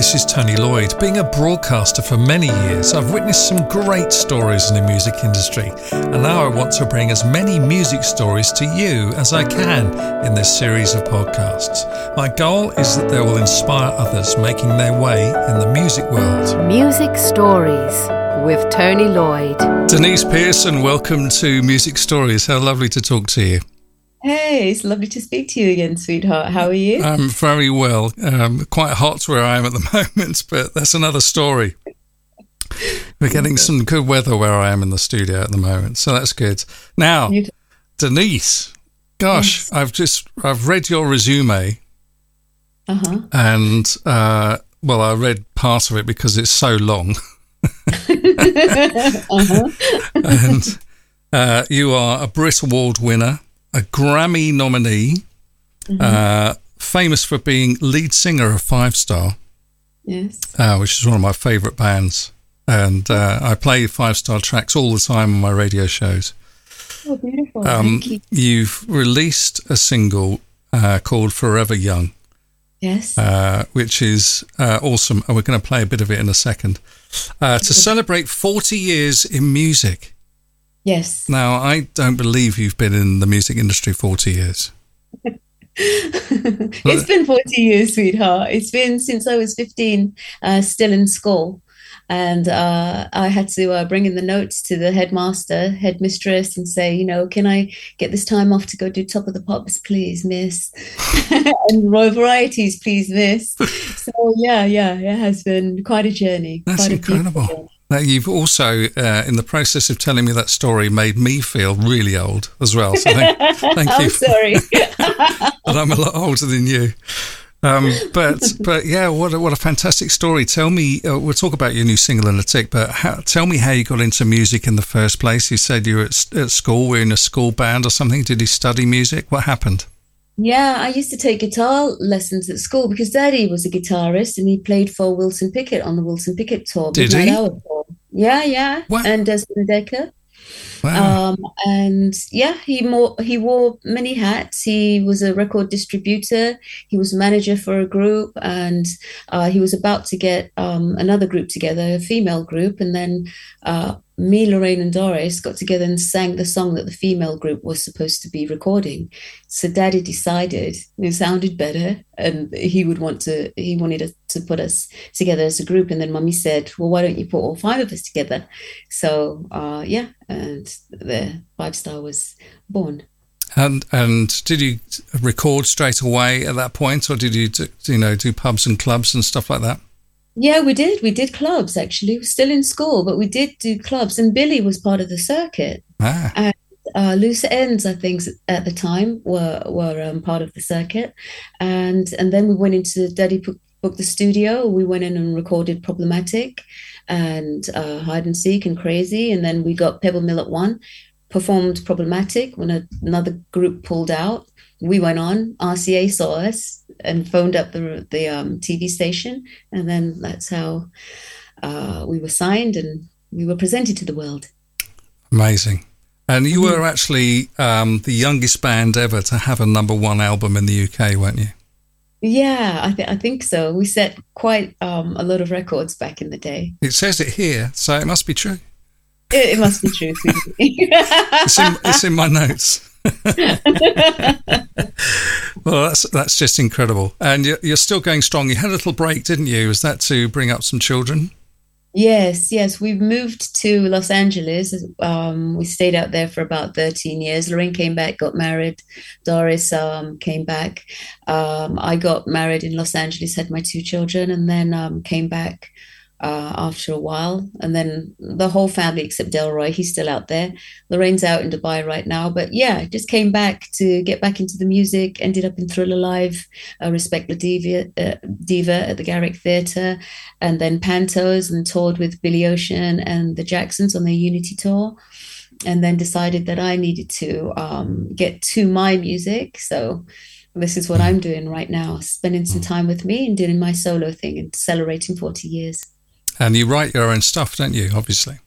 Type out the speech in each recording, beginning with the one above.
this is Tony Lloyd. Being a broadcaster for many years, I've witnessed some great stories in the music industry, and now I want to bring as many music stories to you as I can in this series of podcasts. My goal is that they will inspire others making their way in the music world. Music Stories with Tony Lloyd. Deniece Pearson, welcome to Music Stories. How lovely to talk to you. Hey, it's lovely to speak to you again, sweetheart. How are you? I'm very well. Um, quite hot where I am at the moment, but that's another story. We're getting some good weather where I am in the studio at the moment, so that's good. Now, Deniece, gosh, yes. I've just I've read your resume, uh-huh. and uh, well, I read part of it because it's so long. uh-huh. and uh, you are a Brit Award winner a Grammy nominee, mm-hmm. uh, famous for being lead singer of Five Star. Yes. Uh, which is one of my favourite bands. And uh, I play Five Star tracks all the time on my radio shows. Oh, beautiful. Um, Thank you. have released a single uh, called Forever Young. Yes. Uh, which is uh, awesome. And we're going to play a bit of it in a second. to celebrate 40 years in music. Yes. Now, I don't believe you've been in the music industry 40 years. it's been 40 years, sweetheart. It's been since I was 15, uh, still in school. And uh, I had to uh, bring in the notes to the headmaster, headmistress, and say, you know, can I get this time off to go do Top of the Pops, please, miss? and Royal Varieties, please, miss. so, yeah, yeah, it has been quite a journey. That's incredible. Now, you've also, uh, in the process of telling me that story, made me feel really old as well. So thank, thank you. I'm sorry. but I'm a lot older than you. Um, but but yeah, what a, what a fantastic story. Tell me, uh, we'll talk about your new single in a tick. But how, tell me how you got into music in the first place. You said you were at, at school, were in a school band or something. Did you study music? What happened? Yeah, I used to take guitar lessons at school because Daddy was a guitarist and he played for Wilson Pickett on the Wilson Pickett tour. Did he? Yeah, yeah. What? And Desmond Dekker. Wow. Um, and yeah, he more he wore many hats. He was a record distributor. He was manager for a group, and uh, he was about to get um, another group together, a female group, and then uh, me, Lorraine, and Doris got together and sang the song that the female group was supposed to be recording. So Daddy decided it sounded better, and he would want to. He wanted us to put us together as a group. And then Mummy said, "Well, why don't you put all five of us together?" So uh, yeah, and the Five Star was born. And and did you record straight away at that point, or did you do, you know do pubs and clubs and stuff like that? Yeah, we did. We did clubs actually. We still in school, but we did do clubs. And Billy was part of the circuit. Ah. And uh, Loose Ends, I think, at the time were were um, part of the circuit. And and then we went into Daddy booked the studio. We went in and recorded Problematic and uh, Hide and Seek and Crazy. And then we got Pebble Mill at one, performed Problematic when a, another group pulled out. We went on. RCA saw us and phoned up the the um, TV station, and then that's how uh, we were signed and we were presented to the world. Amazing. And you were actually um, the youngest band ever to have a number one album in the UK, weren't you? Yeah, I, th- I think so. We set quite um, a lot of records back in the day. It says it here, so it must be true. It, it must be true. it's, in, it's in my notes. well, that's that's just incredible, and you're, you're still going strong. You had a little break, didn't you? Was that to bring up some children? Yes, yes. We've moved to Los Angeles. Um, we stayed out there for about 13 years. Lorraine came back, got married. Doris um, came back. Um, I got married in Los Angeles, had my two children, and then um, came back uh, after a while. And then the whole family, except Delroy, he's still out there. Lorraine's out in Dubai right now. But yeah, just came back to get back into the music, ended up in Thriller Live, uh, Respect the Diva, uh, Diva at the Garrick Theatre, and then Pantos and toured with Billy Ocean and the Jacksons on their Unity tour. And then decided that I needed to um, get to my music. So this is what I'm doing right now, spending some time with me and doing my solo thing and celebrating 40 years. And you write your own stuff, don't you? Obviously.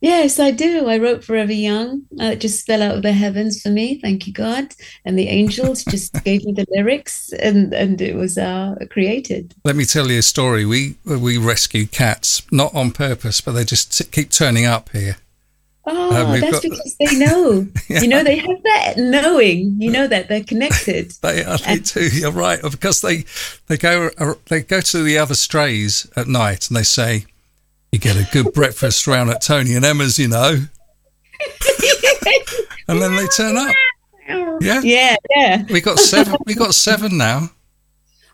Yes, I do. I wrote Forever Young. Uh, it just fell out of the heavens for me. Thank you, God. And the angels just gave me the lyrics, and and it was uh, created. Let me tell you a story. We we rescue cats not on purpose, but they just keep turning up here. Oh, uh, that's got, because they know. yeah. You know, they have that knowing. You know that they're connected. they are. They do. You're right. Because they they go uh, they go to the other strays at night and they say you get a good breakfast round at Tony and Emma's, you know. and then they turn up. Yeah. Yeah, yeah. We got seven we got seven now.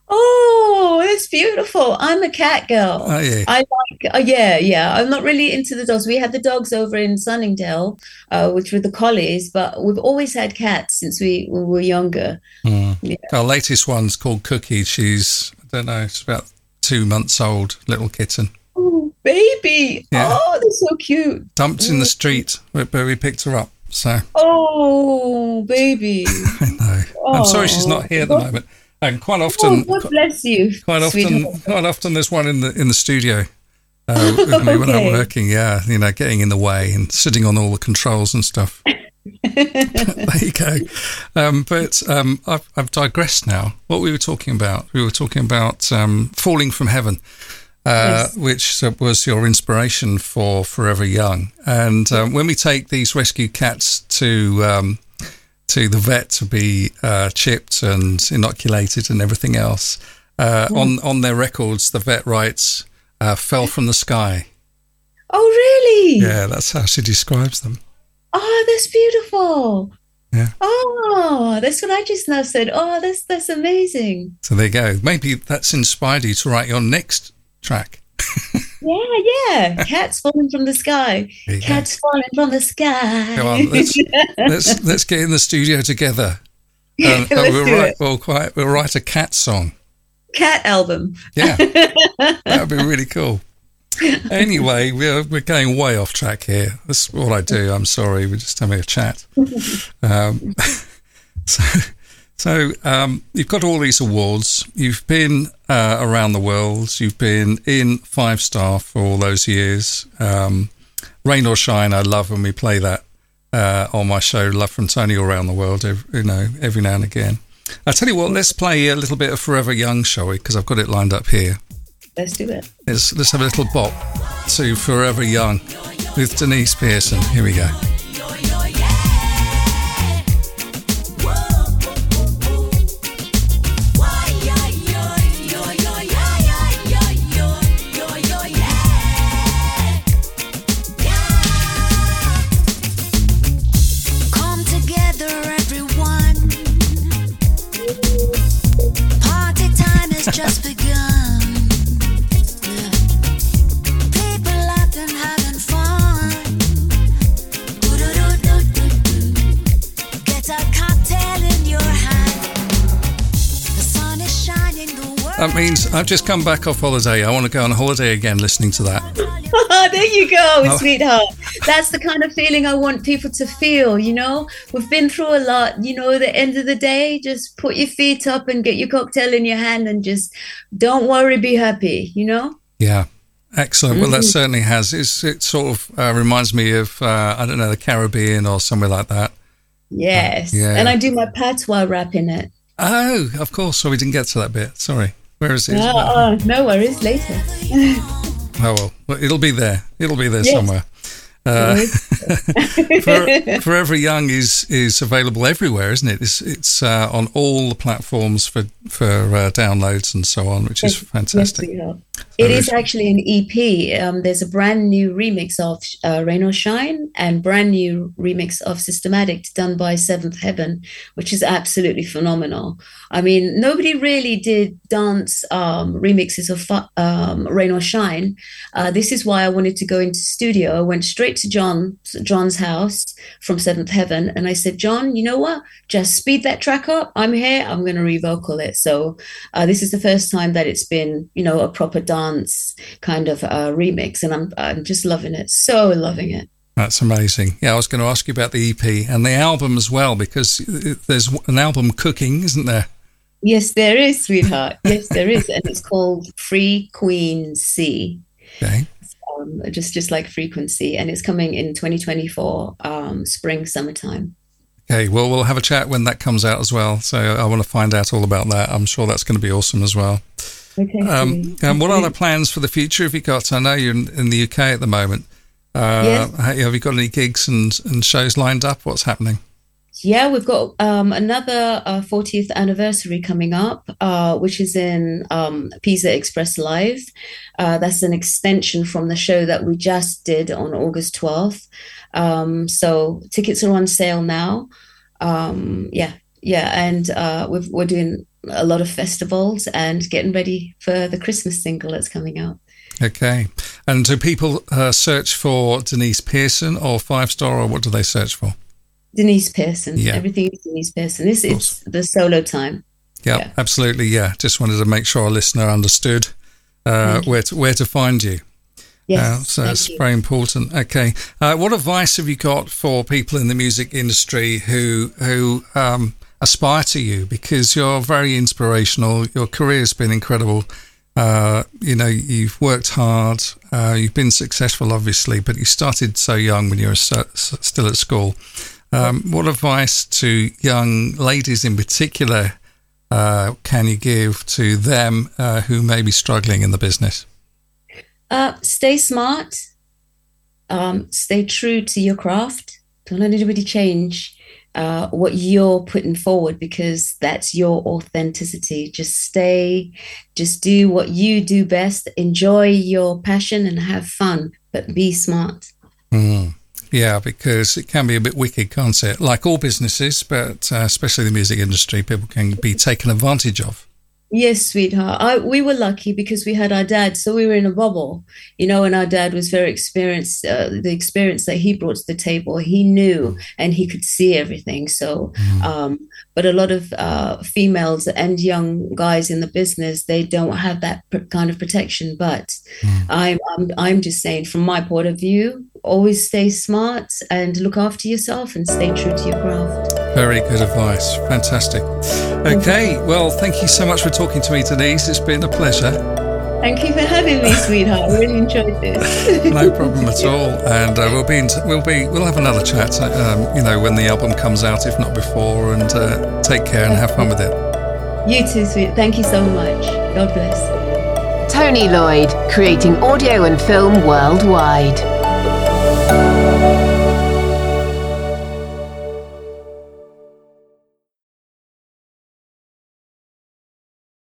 Oh, that's beautiful. I'm a cat girl. Oh, yeah. I like, uh, yeah, yeah. I'm not really into the dogs. We had the dogs over in Sunningdale, uh, which were the collies, but we've always had cats since we, we were younger. Mm. Yeah. Our latest one's called Cookie. She's, I don't know, it's about two months old, little kitten Oh, baby. Yeah. Oh, they're so cute. Dumped in the street but we picked her up. So. Oh, baby. I know. Oh. I'm sorry she's not here at the moment. And quite often, oh, God bless you. Quite often, quite often, there's one in the in the studio uh, with me okay. when I'm working. Yeah, you know, getting in the way and sitting on all the controls and stuff. there you go. Um, but um, I've, I've, digressed now. What we were talking about? We were talking about um, falling from heaven uh, yes. which was your inspiration for Forever Young. And um, when we take these rescue cats to um, to the vet to be uh, chipped and inoculated and everything else, uh, mm. on on their records, the vet writes, uh, "Fell from the sky." Oh, really? Yeah, that's how she describes them. Oh, that's beautiful. Yeah. Oh, that's what I just now said. Oh, that's that's amazing. So there you go. Maybe that's inspired you to write your next track. Yeah, yeah. Cats falling from the sky. Cats go. falling from the sky. Come on, let's, let's, let's get in the studio together. Um, we'll, write, we'll, quite, we'll write a cat song. Cat album. Yeah, that would be really cool. Anyway, we're we're going way off track here. That's what I do. I'm sorry. We're just having a chat. Um, so so um, you've got all these awards. You've been uh, around the world. You've been in five star for all those years. Um, Rain or shine, I love when we play that uh, on my show. Love from Tony around the world. Every, you know, every now and again. I tell you what, let's play a little bit of Forever Young, shall we? Because I've got it lined up here. Let's do it. Let's let's have a little bop to Forever Young with Deniece Pearson. Here we go. That means I've just come back off holiday. I want to go on holiday again listening to that. there you go, oh. sweetheart. That's the kind of feeling I want people to feel, you know? We've been through a lot, you know, the end of the day, just put your feet up and get your cocktail in your hand and just don't worry, be happy, you know? Yeah. Excellent. Well, that mm-hmm. certainly has. It's, it sort of uh, reminds me of, uh, I don't know, the Caribbean or somewhere like that. Yes. Uh, yeah. And I do my patois rap in it. Oh, of course. So we didn't get to that bit. Sorry. Where is it? Oh, no worries. Later. oh well, it'll be there. It'll be there yes. somewhere. Uh, for, Forever Young is is available everywhere, isn't it? It's it's uh, on all the platforms for for uh, downloads and so on, which is fantastic. Yes, it is actually an EP. Um, there's a brand new remix of uh, Rain or Shine and brand new remix of System Addict done by Seventh Heaven, which is absolutely phenomenal. I mean, nobody really did dance um, remixes of um, Rain or Shine. Uh, this is why I wanted to go into studio. I went straight to John John's house from Seventh Heaven, and I said, John, you know what? Just speed that track up. I'm here. I'm going to revocal it. So uh, this is the first time that it's been, you know, a proper dance dance kind of uh, remix, and I'm I'm just loving it, so loving it. That's amazing. Yeah, I was going to ask you about the EP and the album as well, because there's an album cooking, isn't there? Yes, there is, sweetheart. yes, there is, and it's called Free Queen C. Okay. Um, just just like frequency, and it's coming in 2024, um, spring, summertime. Okay, well, we'll have a chat when that comes out as well. So I want to find out all about that. I'm sure that's going to be awesome as well. Okay. Um, and what other plans for the future have you got? I know you're in, in the UK at the moment. Uh, yes. Have you got any gigs and, and shows lined up? What's happening? Yeah, we've got um, another uh, 40th anniversary coming up, uh, which is in um, Pizza Express Live. Uh, that's an extension from the show that we just did on August 12th. Um, so tickets are on sale now. Um, yeah, yeah, and uh, we are doing a lot of festivals and getting ready for the Christmas single that's coming out. Okay. And do people uh, search for Deniece Pearson or Five Star, or what do they search for? Deniece Pearson. Yeah. Everything is Deniece Pearson. This is the solo time. Yep, yeah, absolutely. Yeah. Just wanted to make sure our listener understood uh, where, to, where to find you. Yes, uh, so it's very important. Okay, uh, what advice have you got for people in the music industry who who um, aspire to you? Because you're very inspirational. Your career's been incredible. Uh, you know, you've worked hard, uh, you've been successful, obviously, but you started so young when you were so, still at school. Um, what advice to young ladies in particular uh, can you give to them uh, who may be struggling in the business? Uh, stay smart, um, stay true to your craft. Don't let anybody change uh, what you're putting forward because that's your authenticity. Just stay, just do what you do best, enjoy your passion and have fun, but be smart. Mm. Yeah, because it can be a bit wicked, can't it? Like all businesses, but uh, especially the music industry, people can be taken advantage of. Yes, sweetheart. I, we were lucky because we had our dad, so we were in a bubble, you know. And our dad was very experienced. Uh, the experience that he brought to the table, he knew and he could see everything. So, mm. um, but a lot of uh, females and young guys in the business, they don't have that kind of protection. But mm. I'm, I'm, I'm just saying, from my point of view, always stay smart and look after yourself and stay true to your craft. Very good advice. Fantastic. Okay, well, thank you so much for talking to me, Deniece. It's been a pleasure. Thank you for having me, sweetheart. I really enjoyed this. no problem at all. And uh, we'll be in t- we'll be we'll have another chat. Um, you know, when the album comes out, if not before. And uh, take care and have fun with it. You too, sweet. Thank you so much. God bless. Tony Lloyd, creating audio and film worldwide.